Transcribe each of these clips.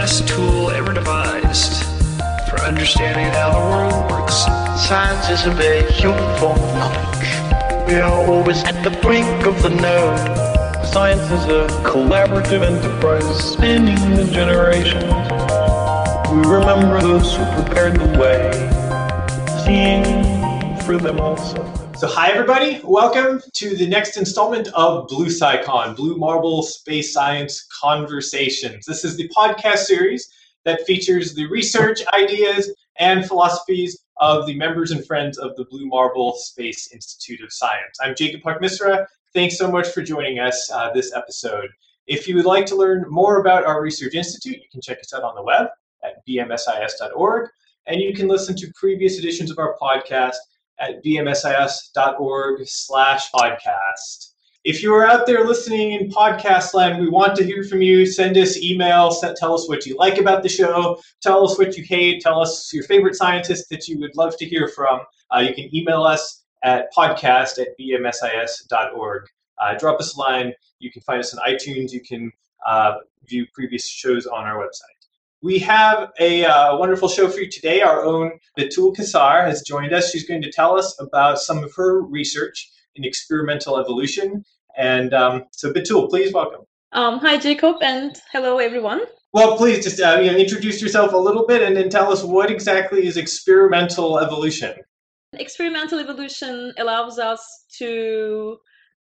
best tool ever devised for understanding how the world works. Science is a form of knowledge. We are always at the brink of the node. Science is a collaborative enterprise spanning the generations. We remember those who prepared the way, seeing through them also. So, hi everybody. Welcome to the next installment of Blue SciCon, Blue Marble Space Science Conversations. This is the podcast series that features the research ideas and philosophies of the members and friends of the Blue Marble Space Institute of Science. I'm Jacob Puck Misra. Thanks so much for joining us uh, this episode. If you would like to learn more about our research institute, you can check us out on the web at bmsis.org, and you can listen to previous editions of our podcast at bmsis.org slash podcast. If you are out there listening in podcast land, we want to hear from you. Send us email, tell us what you like about the show, tell us what you hate, tell us your favorite scientist that you would love to hear from. Uh, you can email us at podcast at bmsis.org. Uh, drop us a line. You can find us on iTunes. You can uh, view previous shows on our website. We have a uh, wonderful show for you today. Our own Betul Kassar has joined us. She's going to tell us about some of her research in experimental evolution. And um, so, Betul, please welcome. Um, hi, Jacob, and hello, everyone. Well, please just uh, you know, introduce yourself a little bit and then tell us what exactly is experimental evolution. Experimental evolution allows us to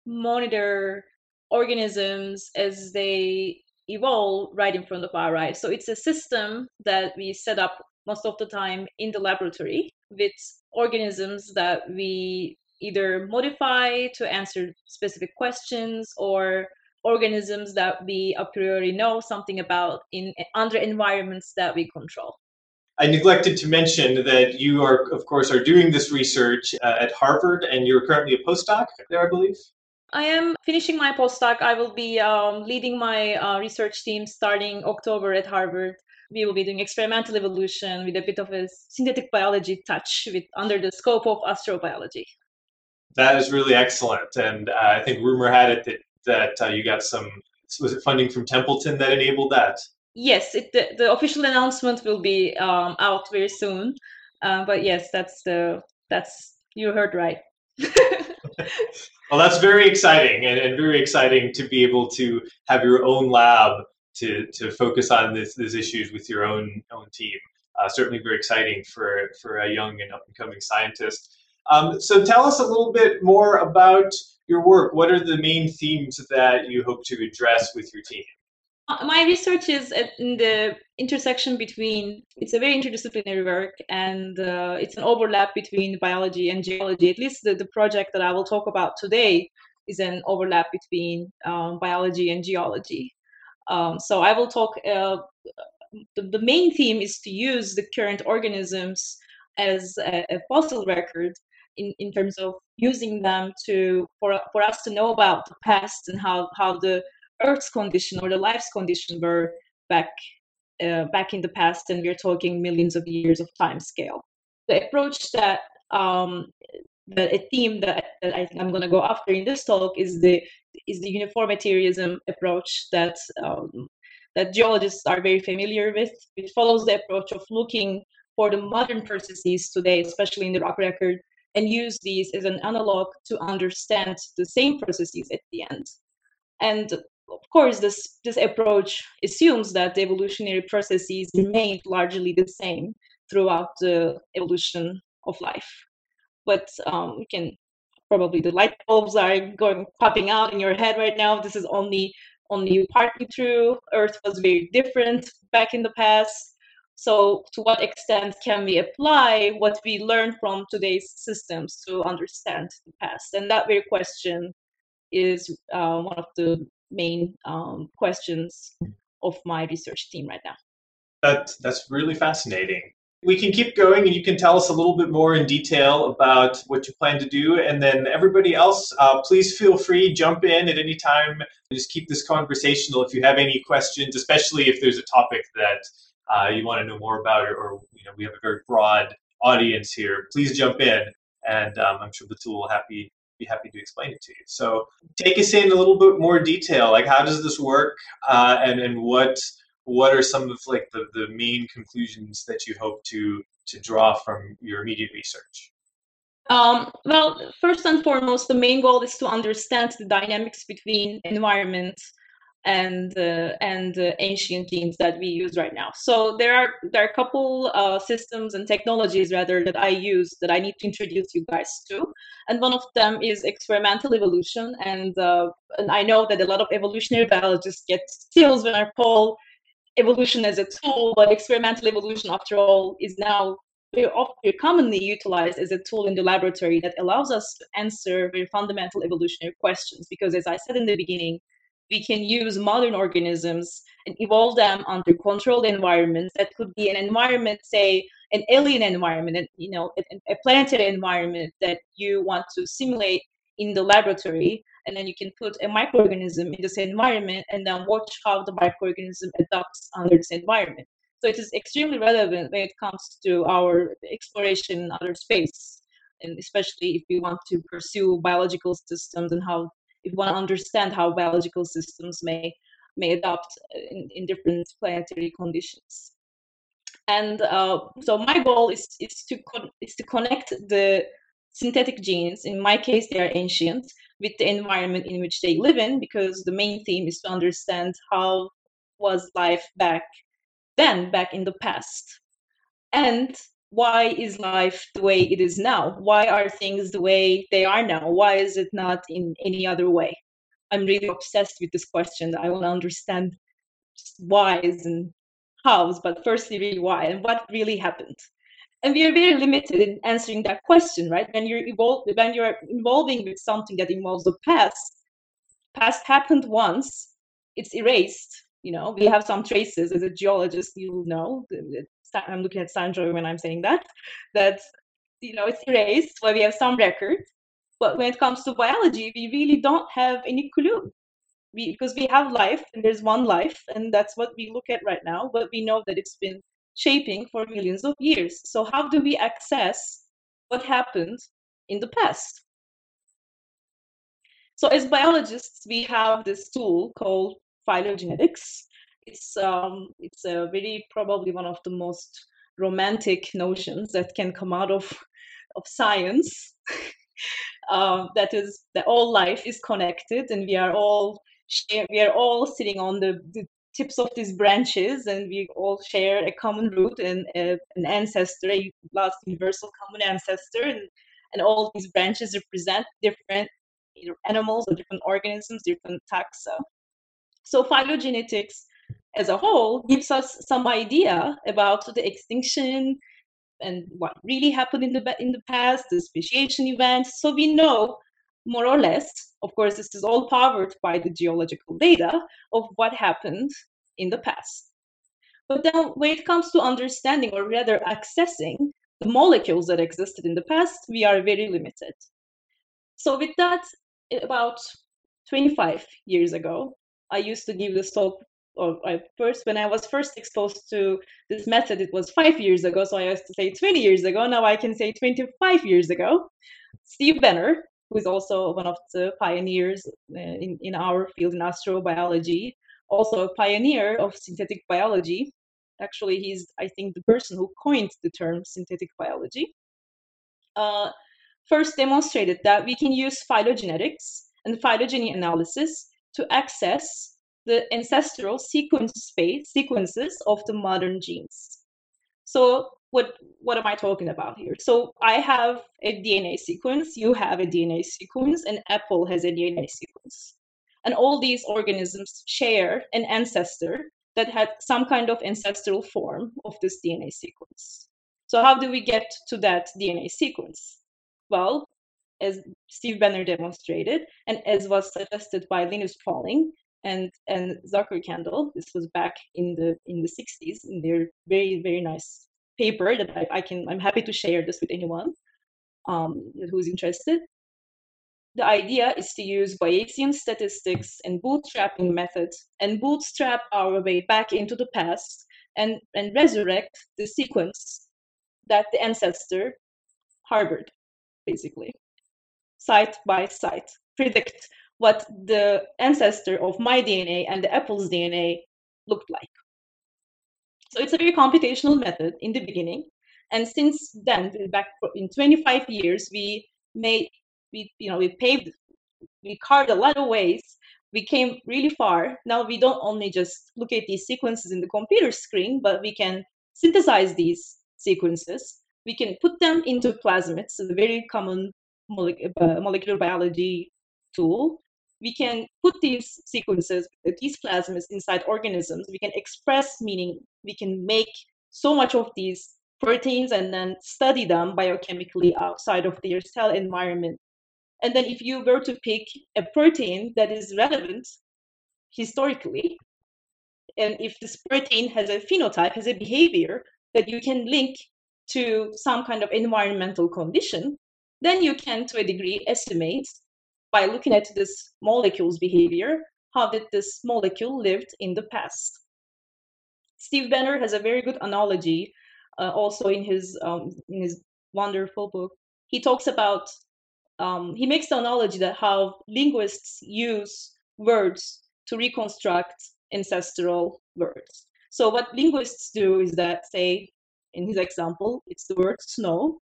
monitor organisms as they evolve right in front of our eyes. So it's a system that we set up most of the time in the laboratory with organisms that we either modify to answer specific questions or organisms that we a priori know something about in under environments that we control. I neglected to mention that you are, of course, are doing this research uh, at Harvard, and you're currently a postdoc there, I believe. I am finishing my postdoc. I will be um, leading my uh, research team starting October at Harvard. We will be doing experimental evolution with a bit of a synthetic biology touch with under the scope of astrobiology. That is really excellent, and uh, I think rumor had it that that uh, you got some was it funding from Templeton that enabled that. Yes, it, the, the official announcement will be um, out very soon. Uh, but yes, that's the that's you heard right. well, that's very exciting, and, and very exciting to be able to have your own lab to to focus on this, these issues with your own own team. Uh, certainly, very exciting for for a young and up and coming scientist. Um, so tell us a little bit more about your work. What are the main themes that you hope to address with your team? Uh, my research is in the intersection between it's a very interdisciplinary work and uh, it's an overlap between biology and geology. At least the, the project that i will talk about today is an overlap between um, biology and geology. Um, so i will talk uh, the, the, main theme is to use the current organisms as a, a fossil record in, in terms of using them to for, for us to know about the past and how, how the Earth's condition or the life's condition were back uh, back in the past, and we're talking millions of years of time scale. The approach that um, the a theme that, that I think I'm going to go after in this talk is the is the uniformitarianism approach that um, that geologists are very familiar with. It follows the approach of looking for the modern processes today, especially in the rock record, and use these as an analog to understand the same processes at the end. And of course, this, this approach assumes that the evolutionary processes remain largely the same throughout the evolution of life. But um, you can probably the light bulbs are going popping out in your head right now. This is only only partly true. Earth was very different back in the past. So, to what extent can we apply what we learned from today's systems to understand the past? And that very question is uh, one of the main um, questions of my research team right now. That, that's really fascinating. We can keep going and you can tell us a little bit more in detail about what you plan to do. And then everybody else, uh, please feel free, jump in at any time. Just keep this conversational if you have any questions, especially if there's a topic that uh, you want to know more about or, or, you know, we have a very broad audience here. Please jump in and um, I'm sure the tool will happy be happy to explain it to you. So take us in a little bit more detail. Like how does this work, uh, and and what what are some of like the, the main conclusions that you hope to to draw from your immediate research? Um, well, first and foremost, the main goal is to understand the dynamics between environment and uh, and uh, ancient genes that we use right now. So there are there are a couple uh, systems and technologies rather that I use that I need to introduce you guys to, and one of them is experimental evolution. And uh, and I know that a lot of evolutionary biologists get chills when I call evolution as a tool, but experimental evolution, after all, is now very, very commonly utilized as a tool in the laboratory that allows us to answer very fundamental evolutionary questions. Because as I said in the beginning, we can use modern organisms and evolve them under controlled environments that could be an environment say an alien environment and you know a, a planetary environment that you want to simulate in the laboratory and then you can put a microorganism in this environment and then watch how the microorganism adapts under this environment. So it is extremely relevant when it comes to our exploration in outer space and especially if we want to pursue biological systems and how if to understand how biological systems may may adapt in, in different planetary conditions. And uh, so my goal is is to con- is to connect the synthetic genes in my case they are ancient with the environment in which they live in because the main theme is to understand how was life back then back in the past. And why is life the way it is now? Why are things the way they are now? Why is it not in any other way? I'm really obsessed with this question. I want to understand whys and hows but firstly really why and what really happened. And we are very limited in answering that question right? When you're evolved when you're involving with something that involves the past past happened once it's erased you know? We have some traces as a geologist you'll know i'm looking at sandro when i'm saying that that you know it's erased but we have some records. but when it comes to biology we really don't have any clue we, because we have life and there's one life and that's what we look at right now but we know that it's been shaping for millions of years. So, how do we access what happened in the past? So, as biologists, we have this tool called phylogenetics. It's um, it's a very probably one of the most romantic notions that can come out of of science. um, that is that all life is connected, and we are all we are all sitting on the, the tips of these branches and we all share a common root and uh, an ancestor a last universal common ancestor and, and all these branches represent different animals or different organisms different taxa so phylogenetics as a whole gives us some idea about the extinction and what really happened in the in the past the speciation events so we know more or less, of course, this is all powered by the geological data of what happened in the past. But then when it comes to understanding or rather accessing the molecules that existed in the past, we are very limited. So with that, about 25 years ago, I used to give this talk or I first when I was first exposed to this method, it was five years ago. So I used to say 20 years ago. Now I can say 25 years ago. Steve Benner, who is also one of the pioneers uh, in, in our field in astrobiology, also a pioneer of synthetic biology. Actually, he's, I think, the person who coined the term synthetic biology. Uh, first demonstrated that we can use phylogenetics and phylogeny analysis to access the ancestral sequence space sequences of the modern genes. So what what am I talking about here? So I have a DNA sequence, you have a DNA sequence, and Apple has a DNA sequence. And all these organisms share an ancestor that had some kind of ancestral form of this DNA sequence. So how do we get to that DNA sequence? Well, as Steve Benner demonstrated, and as was suggested by Linus Pauling and and Zachary Kandel, this was back in the in the 60s in their very very nice paper that I, I can I'm happy to share this with anyone um, who's interested. The idea is to use Bayesian statistics and bootstrapping methods and bootstrap our way back into the past and, and resurrect the sequence that the ancestor harbored, basically, site by site. Predict what the ancestor of my DNA and the apple's DNA looked like. So it's a very computational method in the beginning. And since then, back in 25 years, we made, we, you know, we paved, we carved a lot of ways. We came really far. Now we don't only just look at these sequences in the computer screen, but we can synthesize these sequences. We can put them into plasmids, the very common uh, molecular biology tool. We can put these sequences, uh, these plasmids inside organisms. We can express meaning. We can make so much of these proteins and then study them biochemically outside of their cell environment. And then if you were to pick a protein that is relevant historically, and if this protein has a phenotype, has a behavior that you can link to some kind of environmental condition, then you can, to a degree, estimate by looking at this molecule's behavior, how did this molecule lived in the past. Steve Banner has a very good analogy uh, also in his um, in his wonderful book. He talks about um, he makes the analogy that how linguists use words to reconstruct ancestral words. So what linguists do is that say in his example, it's the word snow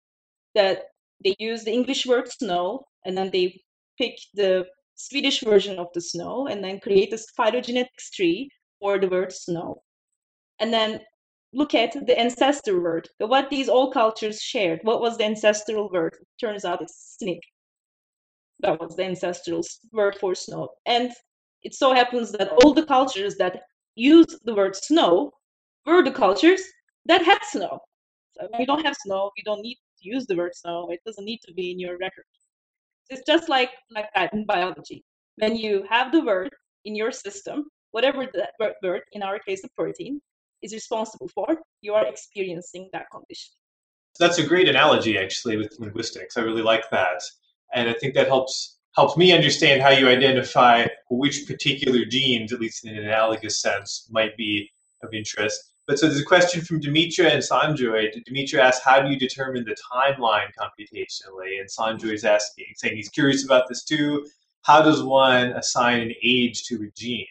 that they use the English word snow and then they pick the Swedish version of the snow and then create this phylogenetics tree for the word snow. And then look at the ancestor word, what these all cultures shared. What was the ancestral word? Turns out it's snig. That was the ancestral word for snow. And it so happens that all the cultures that use the word snow were the cultures that had snow. So you don't have snow, you don't need to use the word snow. It doesn't need to be in your record. It's just like, like that in biology. When you have the word in your system, whatever the word, in our case, the protein, is responsible for, you are experiencing that condition. That's a great analogy, actually, with linguistics. I really like that, and I think that helps helps me understand how you identify which particular genes, at least in an analogous sense, might be of interest. But so there's a question from Dimitra and Sanjoy. Dimitra asks, how do you determine the timeline computationally? And Sanjoy is asking, saying he's curious about this too. How does one assign an age to a gene?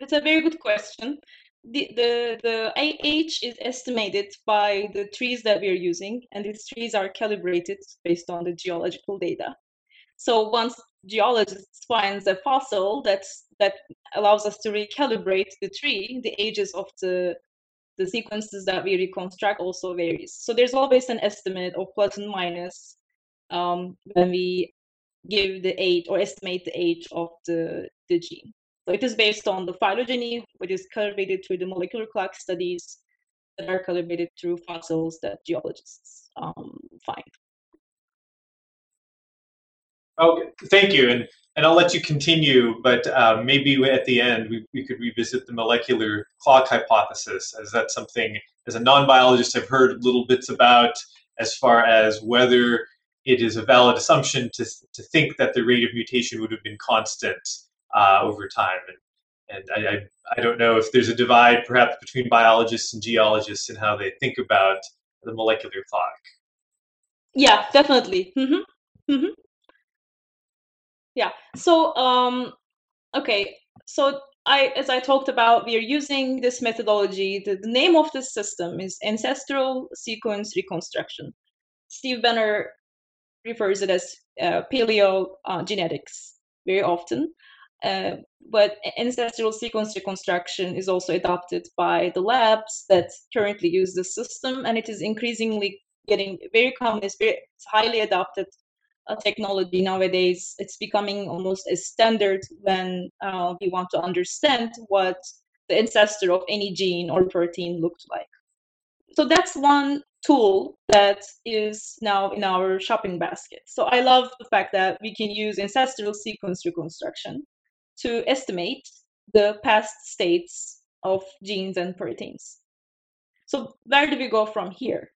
It's a very good question the, the, the age is estimated by the trees that we are using, and these trees are calibrated based on the geological data. So once geologists finds a fossil that's, that allows us to recalibrate the tree, the ages of the, the sequences that we reconstruct also varies. So there's always an estimate of plus and minus um, when we give the age or estimate the age of the, the gene. So it is based on the phylogeny, which is calibrated through the molecular clock studies that are calibrated through fossils that geologists um, find. Okay, thank you. And, and I'll let you continue, but uh, maybe at the end we, we could revisit the molecular clock hypothesis, as that's something, as a non-biologist, I've heard little bits about as far as whether it is a valid assumption to, to think that the rate of mutation would have been constant uh, over time. And, and I, I, I, don't know if there's a divide perhaps between biologists and geologists and how they think about the molecular clock. Yeah, definitely. Mm-hmm. Mm-hmm. Yeah. So, um, okay. So I, as I talked about, we are using this methodology. The, the name of this system is ancestral sequence reconstruction. Steve Banner refers it as uh, paleo uh, genetics very often. Uh, but ancestral sequence reconstruction is also adopted by the labs that currently use the system, and it is increasingly getting very common. It's, very, it's highly adopted technology nowadays. It's becoming almost a standard when uh, we want to understand what the ancestor of any gene or protein looked like. So that's one tool that is now in our shopping basket. So I love the fact that we can use ancestral sequence reconstruction to estimate the past states of genes and proteins. So where do we go from here?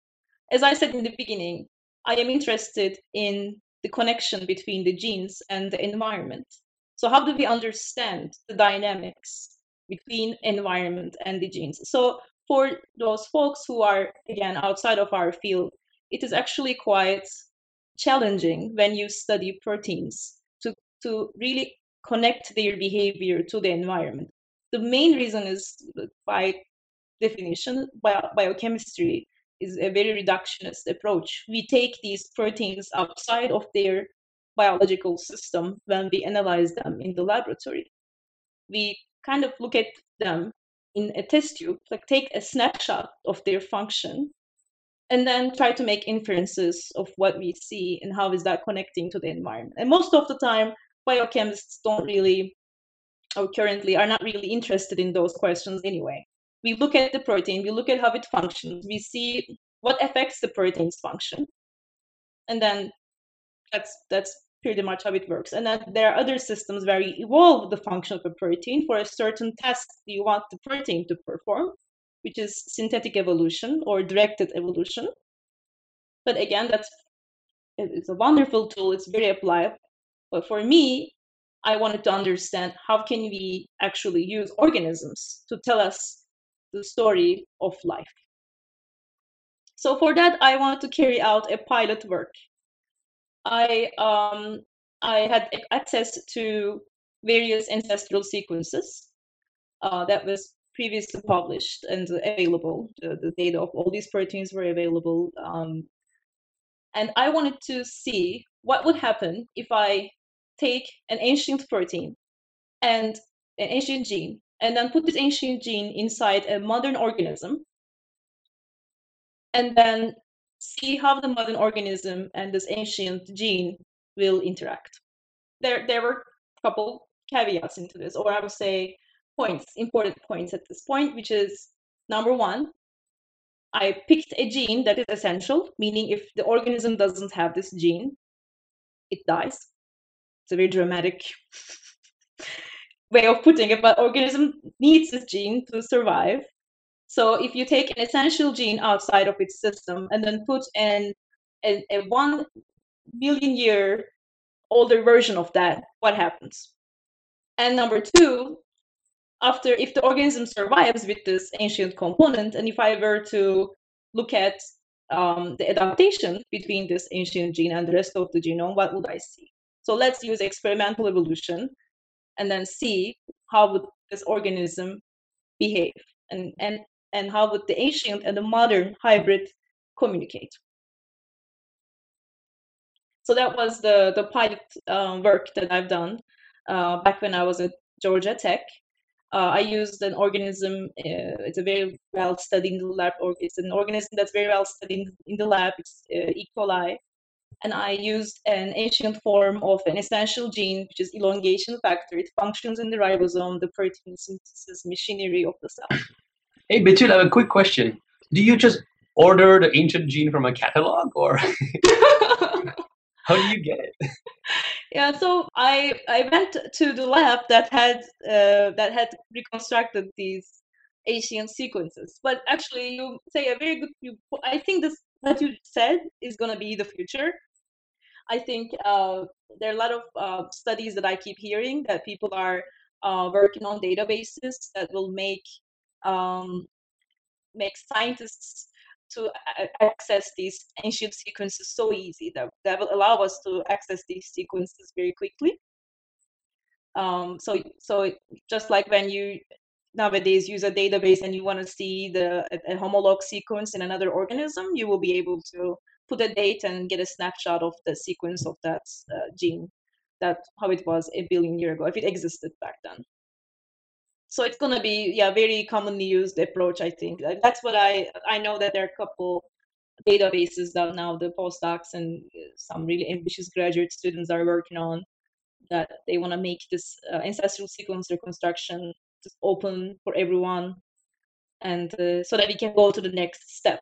As I said in the beginning, I am interested in the connection between the genes and the environment. So how do we understand the dynamics between environment and the genes? So for those folks who are again outside of our field, it is actually quite challenging when you study proteins to, to really connect their behavior to the environment. The main reason is by definition, bio- biochemistry is a very reductionist approach. We take these proteins outside of their biological system when we analyze them in the laboratory. We kind of look at them in a test tube, like take a snapshot of their function, and then try to make inferences of what we see and how is that connecting to the environment. And most of the time, biochemists don't really, or currently are not really interested in those questions anyway. We look at the protein, we look at how it functions, we see what affects the protein's function, and then that's that's pretty much how it works. And then there are other systems where you evolve the function of a protein for a certain task you want the protein to perform, which is synthetic evolution or directed evolution. But again, that's it's a wonderful tool. It's very applied. But for me, I wanted to understand how can we actually use organisms to tell us the story of life. So for that, I wanted to carry out a pilot work I um, I had access to various ancestral sequences uh, that was previously published and available. The, the, data of all these proteins were available, um, and I wanted to see what would happen if I take an ancient protein and an ancient gene, and then put this ancient gene inside a modern organism, and then see how the modern organism and this ancient gene will interact. There, there were a couple caveats into this, or I would say points, important points at this point, which is number one, I picked a gene that is essential, meaning if the organism doesn't have this gene, it dies. It's a very dramatic way of putting it, but organism needs this gene to survive. So if you take an essential gene outside of its system and then put in a, a one billion year older version of that, what happens? And number two, after if the organism survives with this ancient component, and if I were to look at um, the adaptation between this ancient gene and the rest of the genome, what would I see? So let's use experimental evolution and then see how would this organism behave. And, and and how would the ancient and the modern hybrid communicate. So that was the, the pilot um, work that I've done uh, back when I was at Georgia Tech. Uh, I used an organism, uh, it's a very well studied in the lab, or it's an organism that's very well studied in the lab, it's uh, E. coli. And I used an ancient form of an essential gene, which is elongation factor. It functions in the ribosome, the protein synthesis machinery of the cell. Hey, Betul, I have a quick question. Do you just order the ancient gene from a catalog or how do you get it? Yeah, so I I went to the lab that had uh, that had reconstructed these ancient sequences. But actually, you say a very good. You, I think this what you said is going to be the future. I think uh, there are a lot of uh, studies that I keep hearing that people are uh, working on databases that will make um, make scientists to access these ancient sequences so easy that, that will allow us to access these sequences very quickly. Um, so, so just like when you nowadays use a database and you want to see the a, homolog sequence in another organism, you will be able to put a date and get a snapshot of the sequence of that uh, gene, that how it was a billion year ago, if it existed back then. So it's to be yeah very commonly used approach i think. That's what i i know that there are a couple databases that now the postdocs and uh, some really ambitious graduate students are working on that they want to make this uh, ancestral sequence reconstruction open for everyone and uh, so that we can go to the next step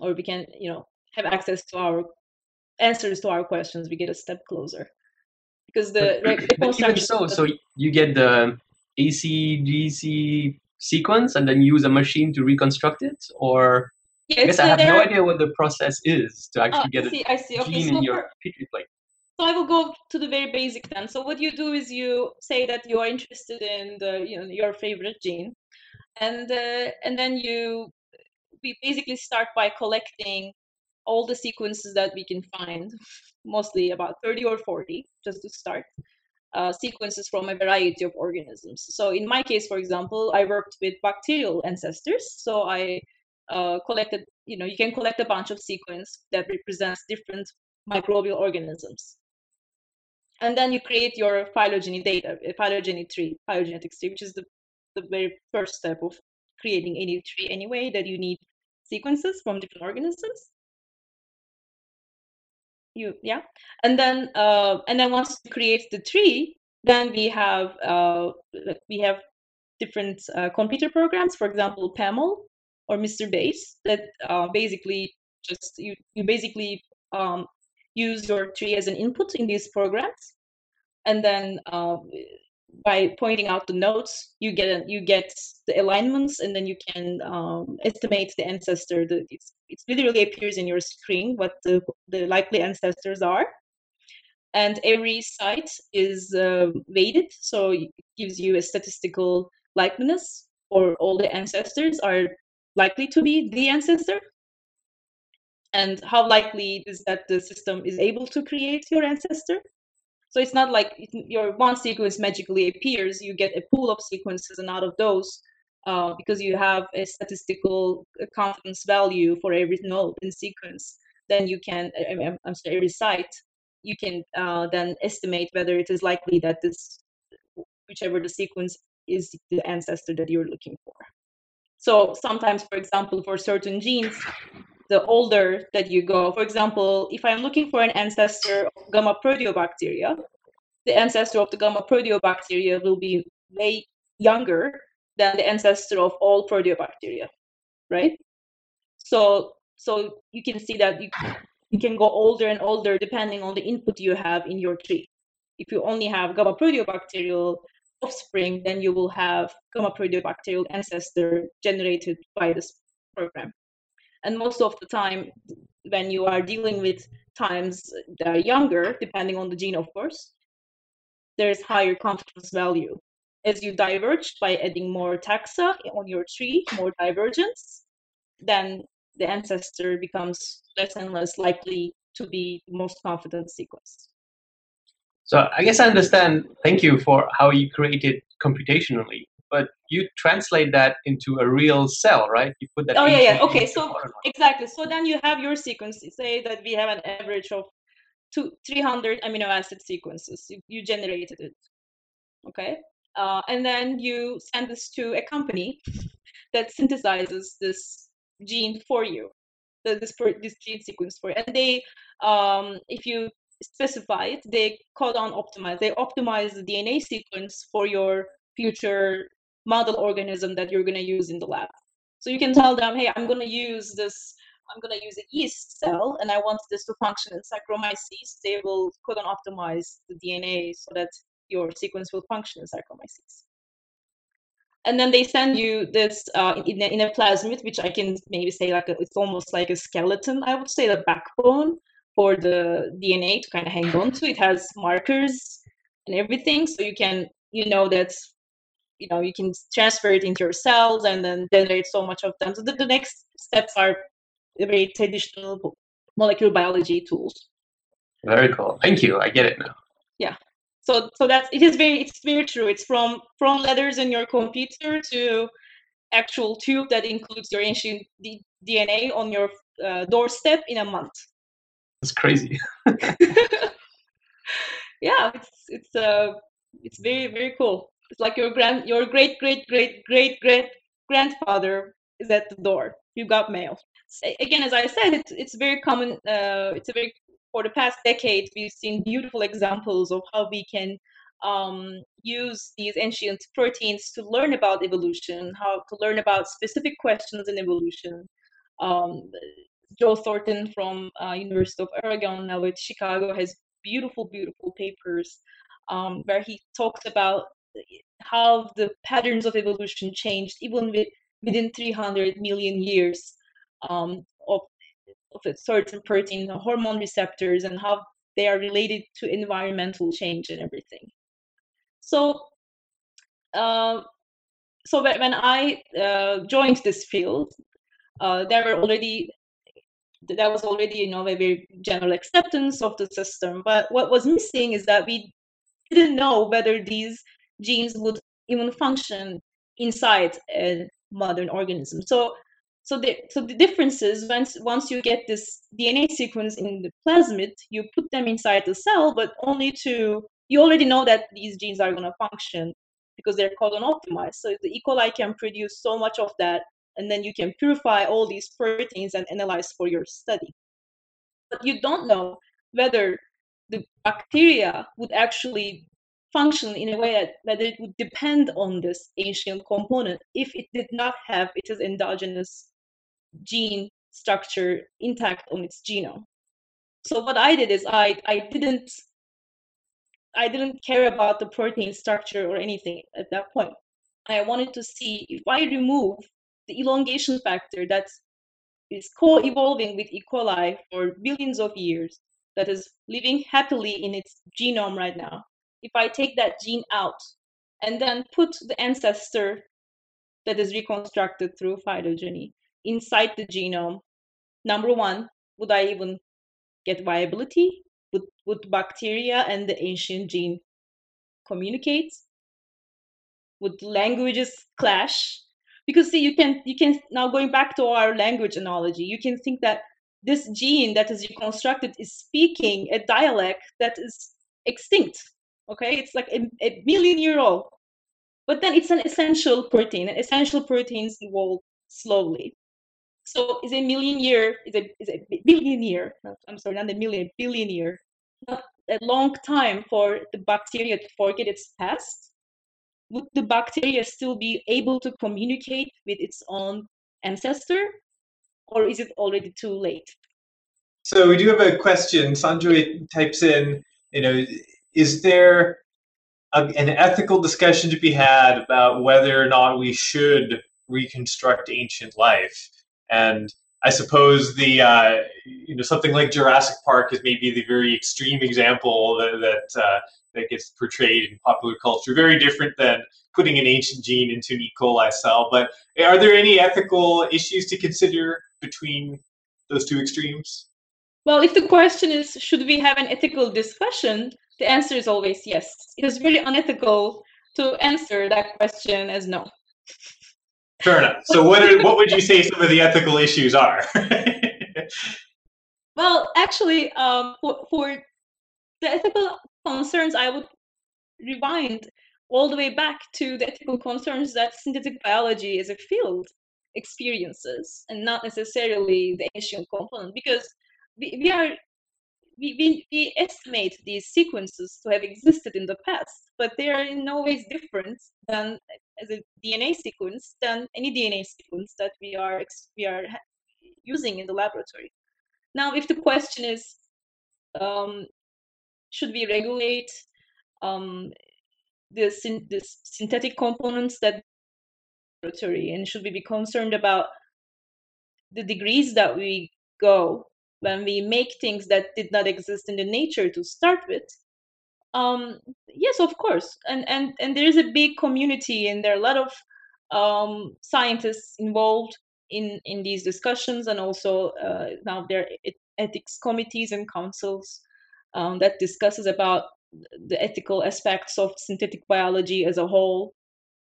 or we can you know have access to our answers to our questions we get a step closer because the, but, but even so, so you get the ACGC sequence and then use a machine to reconstruct it, or yeah, I guess I have no idea what the process is to actually oh, get a see, I see. Okay, so in your petri plate. So I will go to the very basic then. So what you do is you say that you are interested in the you know your favorite gene, and uh, and then you we basically start by collecting all the sequences that we can find, mostly about 30 or 40, just to start. uh, sequences from a variety of organisms. So in my case, for example, I worked with bacterial ancestors. So I uh, collected, you know, you can collect a bunch of sequence that represents different microbial organisms. And then you create your phylogeny data, a phylogeny tree, phylogenetics tree, which is the, the very first step of creating any tree anyway, that you need sequences from different organisms. You yeah. And then uh, and then once you create the tree then we have uh, we have different uh, computer programs for example paml or mr base that uh, basically just you you basically um, use your tree as an input in these programs. And then uh, by pointing out the nodes, you get you get the alignments, and then you can um, estimate the ancestor. The, it's, it literally appears in your screen what the, the likely ancestors are. And every site is uh, weighted, so it gives you a statistical likeness, or all the ancestors are likely to be the ancestor. And how likely is that the system is able to create your ancestor? So it's not like your one sequence magically appears. You get a pool of sequences, and out of those, uh, because you have a statistical confidence value for every node in sequence, then you can, I'm sorry, every site, you can uh, then estimate whether it is likely that this, whichever the sequence is the ancestor that you're looking for. So sometimes, for example, for certain genes, the older that you go. For example, if I'm looking for an ancestor of gamma proteobacteria, the ancestor of the gamma proteobacteria will be way younger than the ancestor of all proteobacteria, right? So so you can see that you you can go older and older depending on the input you have in your tree. If you only have gamma proteobacterial offspring, then you will have gamma proteobacterial ancestor generated by this program. And most of the time, when you are dealing with times that are younger, depending on the gene, of course, there's higher confidence value. As you diverge by adding more taxa on your tree, more divergence, then the ancestor becomes less and less likely to be the most confident sequence. So I guess I understand. Thank you for how you created computationally but you translate that into a real cell, right? You put that. Oh yeah, yeah. Okay, so exactly. So then you have your sequence. Say that we have an average of two, 300 amino acid sequences. You, you generated it. Okay, uh, and then you send this to a company that synthesizes this gene for you, this this gene sequence for you, and they, um, if you specify it, they codon optimize. They optimize the DNA sequence for your future model organism that you're going to use in the lab. So you can tell them, hey, I'm going to use this, I'm going to use a yeast cell, and I want this to function in Saccharomyces. They will codon optimize the DNA so that your sequence will function in Saccharomyces. And then they send you this uh, in, a, in a plasmid, which I can maybe say like a, it's almost like a skeleton. I would say the backbone for the DNA to kind of hang on to. It has markers and everything, so you can you know that you know you can transfer it into your cells and then generate so much of them. So the, the next steps are very traditional molecular biology tools. Very cool. Thank you. I get it now. Yeah. So so that's it is very it's very true. It's from from letters in your computer to actual tube that includes your ancient D- dna on your uh, doorstep in a month. That's crazy. Yeah it's it's uh it's very very cool it's like your grand, your great great great great great grandfather is at the door. You got mail. Again, as I said, it's it's very common. Uh, it's a very for the past decade we've seen beautiful examples of how we can um, use these ancient proteins to learn about evolution, how to learn about specific questions in evolution. Um, Joe Thornton from uh, University of Oregon, now with Chicago, has beautiful, beautiful papers um, where he talks about how the patterns of evolution changed even with, within 300 million years um, of, of a certain protein hormone receptors and how they are related to environmental change and everything. So, uh, so when I uh, joined this field, uh, there were already there was already you know a very general acceptance of the system. But what was missing is that we didn't know whether these genes would even function inside a modern organism. So so the so the difference is once once you get this DNA sequence in the plasmid, you put them inside the cell, but only to you already know that these genes are going to function because they're codon optimized. So the E. coli can produce so much of that, and then you can purify all these proteins and analyze for your study. But you don't know whether the bacteria would actually function in a way that, that it would depend on this ancient component if it did not have its endogenous gene structure intact on its genome. So what I did is I, I didn't I didn't care about the protein structure or anything at that point. I wanted to see if I remove the elongation factor that is co-evolving with E. coli for billions of years, that is living happily in its genome right now. If I take that gene out and then put the ancestor that is reconstructed through phylogeny inside the genome, number one, would I even get viability? would, would bacteria and the ancient gene communicate? Would languages clash? Because see, you can you can now going back to our language analogy, you can think that this gene that is reconstructed is speaking a dialect that is extinct. Okay, it's like a, a million year old, but then it's an essential protein, and essential proteins evolve slowly. So is a million year, is a, is a billion year, I'm sorry, not a million, billion year, not a long time for the bacteria to forget its past? Would the bacteria still be able to communicate with its own ancestor? Or is it already too late? So we do have a question. Sanjoy types in, you know, is there a, an ethical discussion to be had about whether or not we should reconstruct ancient life? And I suppose the uh, you know something like Jurassic Park is maybe the very extreme example that that, uh, that gets portrayed in popular culture. Very different than putting an ancient gene into an E. coli cell. But are there any ethical issues to consider between those two extremes? Well, if the question is should we have an ethical discussion, the answer is always yes. It is really unethical to answer that question as no. Fair enough. So, what are, what would you say some of the ethical issues are? well, actually, um, for, for the ethical concerns, I would rewind all the way back to the ethical concerns that synthetic biology as a field experiences, and not necessarily the ancient component, because we, we are we, we, we estimate these sequences to have existed in the past, but they are in no ways different than as a DNA sequence than any DNA sequence that we are we are using in the laboratory. Now, if the question is, um, should we regulate um, the, syn- the synthetic components that laboratory, and should we be concerned about the degrees that we go when we make things that did not exist in the nature to start with um, yes of course. And and and there is a big community and there are a lot of um, scientists involved in in these discussions and also uh, now there are ethics committees and councils um, that discusses about the ethical aspects of synthetic biology as a whole.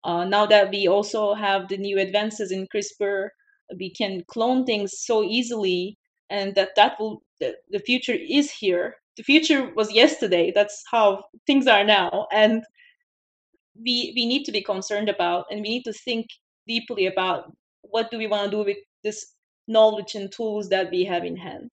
Uh, now that we also have the new advances in crispr we can clone things so easily and that that will the, the future is here. The future was yesterday. That's how things are now. And we we need to be concerned about and we need to think deeply about what do we want to do with this knowledge and tools that we have in hand.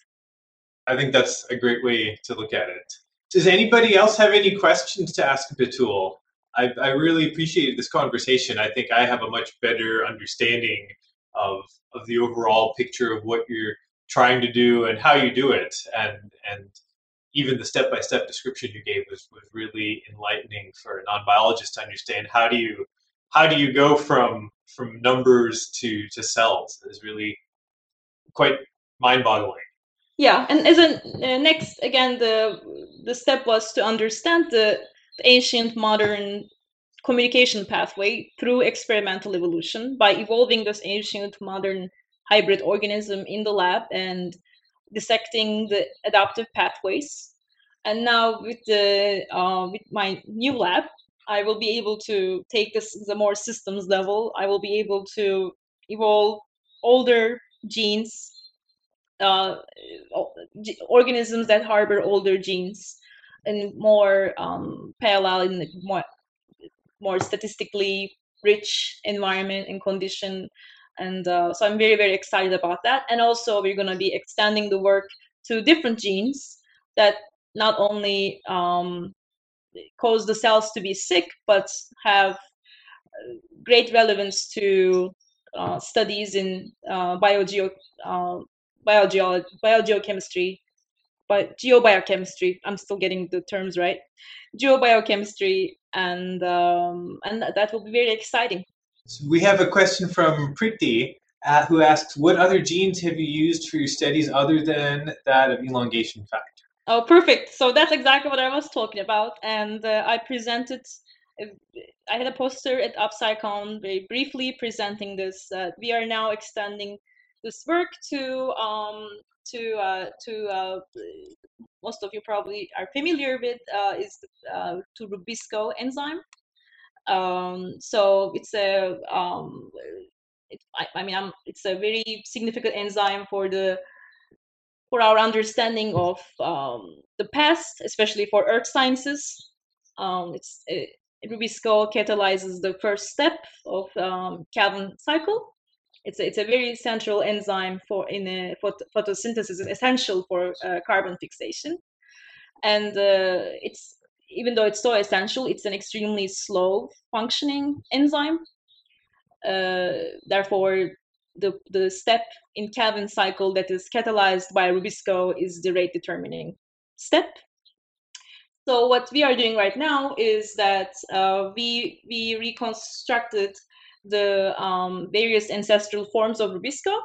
I think that's a great way to look at it. Does anybody else have any questions to ask Betul? I, I really appreciated this conversation. I think I have a much better understanding of, of the overall picture of what you're trying to do and how you do it. And and even the step-by-step description you gave was, was really enlightening for a non-biologist to understand how do you how do you go from from numbers to to cells is really quite mind-boggling. Yeah and as a uh, next again the the step was to understand the, the ancient modern communication pathway through experimental evolution by evolving this ancient modern hybrid organism in the lab and dissecting the adaptive pathways. And now with the uh, with my new lab, I will be able to take this the more systems level. I will be able to evolve older genes, uh, organisms that harbor older genes, in more um, parallel in more more statistically rich environment and condition. And uh, so I'm very very excited about that. And also we're going to be extending the work to different genes that not only um, cause the cells to be sick, but have uh, great relevance to uh, studies in uh, biogeo, uh, biogeo, biogeochemistry, but geobiochemistry. I'm still getting the terms right. Geobiochemistry, and um, and that will be very exciting. So we have a question from Priti. Uh, who asks, what other genes have you used for your studies other than that of elongation factor? Oh, perfect. So that's exactly what I was talking about. And uh, I presented, uh, I had a poster at AbSciCon very briefly presenting this. Uh, we are now extending this work to, um, to, uh, to uh, most of you probably are familiar with, uh, is to Rubisco enzyme. Um, so it's a, um, it, I, I mean, I'm, it's a very significant enzyme for the for our understanding of um, the past, especially for earth sciences. Um, it's, it, Rubisco catalyzes the first step of um, Calvin cycle. It's a, it's a very central enzyme for in a phot- photosynthesis, essential for uh, carbon fixation. And uh, it's even though it's so essential, it's an extremely slow functioning enzyme. Uh, therefore, the, the step in Calvin cycle that is catalyzed by Rubisco is the rate determining step. So what we are doing right now is that uh, we we reconstructed the um, various ancestral forms of Rubisco,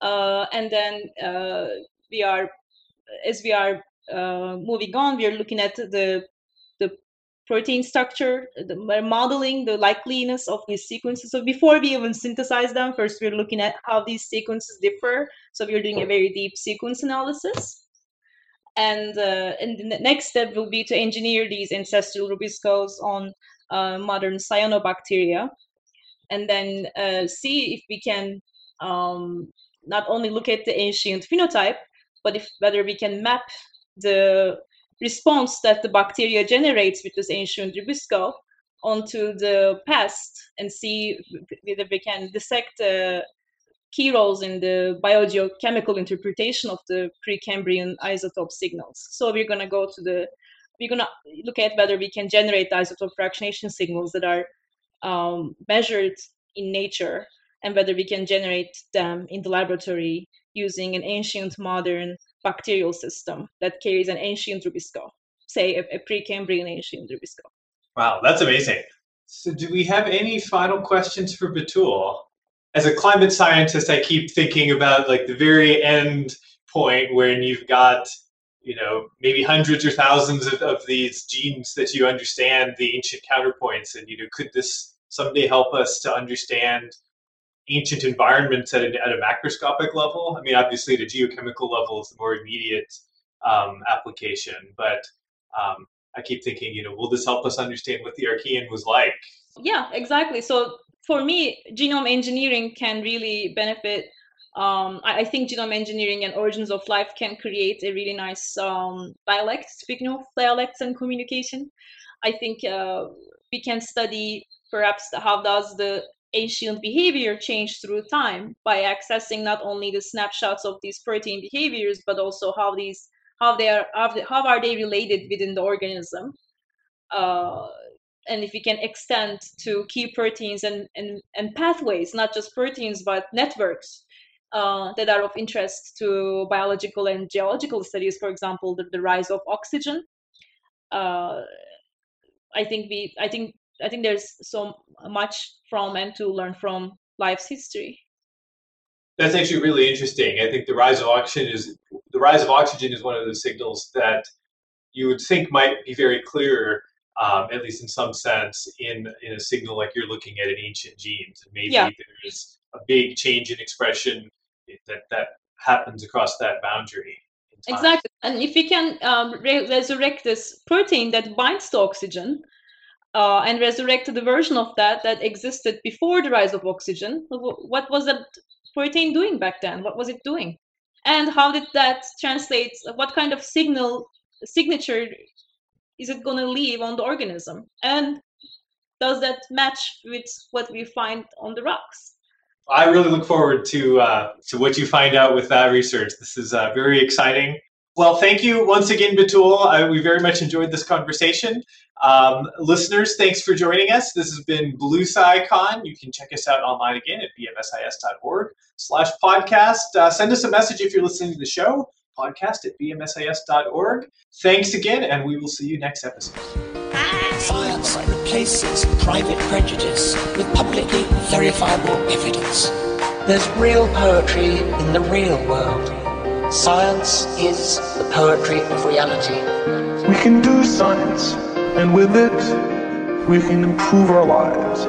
uh, and then uh, we are as we are uh, moving on, we are looking at the the protein structure, the, modeling the likeliness of these sequences. So before we even synthesize them, first we're looking at how these sequences differ. So we're doing a very deep sequence analysis. And, uh, and the next step will be to engineer these ancestral rubiscos on uh, modern cyanobacteria and then uh, see if we can um, not only look at the ancient phenotype, but if whether we can map the response that the bacteria generates with this ancient rubisco onto the past and see whether we can dissect uh, key roles in the biogeochemical interpretation of the Precambrian isotope signals. So we're going to go to the, we're going to look at whether we can generate isotope fractionation signals that are um, measured in nature and whether we can generate them in the laboratory using an ancient modern bacterial system that carries an ancient Rubisco, say a, a Precambrian ancient Rubisco. Wow, that's amazing. So, do we have any final questions for Betul? As a climate scientist, I keep thinking about like the very end point when you've got, you know, maybe hundreds or thousands of, of these genes that you understand the ancient counterpoints, and you know, could this someday help us to understand ancient environments at a, at a macroscopic level. I mean, obviously, the geochemical level is the more immediate um, application, but um, I keep thinking, you know, will this help us understand what the Archean was like? Yeah, exactly. So for me, genome engineering can really benefit. Um, I, I, think genome engineering and origins of life can create a really nice um, dialect. Speaking of dialects and communication, I think uh, we can study perhaps how does the ancient behavior change through time by accessing not only the snapshots of these protein behaviors but also how these how they are how are they related within the organism. Uh, and if we can extend to key proteins and, and, and pathways not just proteins but networks uh, that are of interest to biological and geological studies for example the, the rise of oxygen. Uh, i think we i think I think there's so much from and to learn from life's history. That's actually really interesting. I think the rise of oxygen is the rise of oxygen is one of the signals that you would think might be very clear, um, at least in some sense, in in a signal like you're looking at in ancient genes, and maybe yeah. there's a big change in expression that that happens across that boundary Exactly. And if we can um, re- resurrect this protein that binds to oxygen uh, and resurrected the version of that that existed before the rise of oxygen, what was that protein doing back then? What was it doing? And how did that translate? What kind of signal signature is it going to leave on the organism? And does that match with what we find on the rocks? I really look forward to uh, to what you find out with that research. This is uh, very exciting. Well, thank you once again, Betul. I, we very much enjoyed this conversation. Um, listeners, thanks for joining us. This has been BlueSciCon. You can check us out online again at bmsis.org slash podcast. Uh, send us a message if you're listening to the show, podcast at bmsis.org. Thanks again, and we will see you next episode. Science replaces private prejudice with publicly verifiable evidence. There's real poetry in the real world. Science is the poetry of reality. We can do science, and with it, we can improve our lives.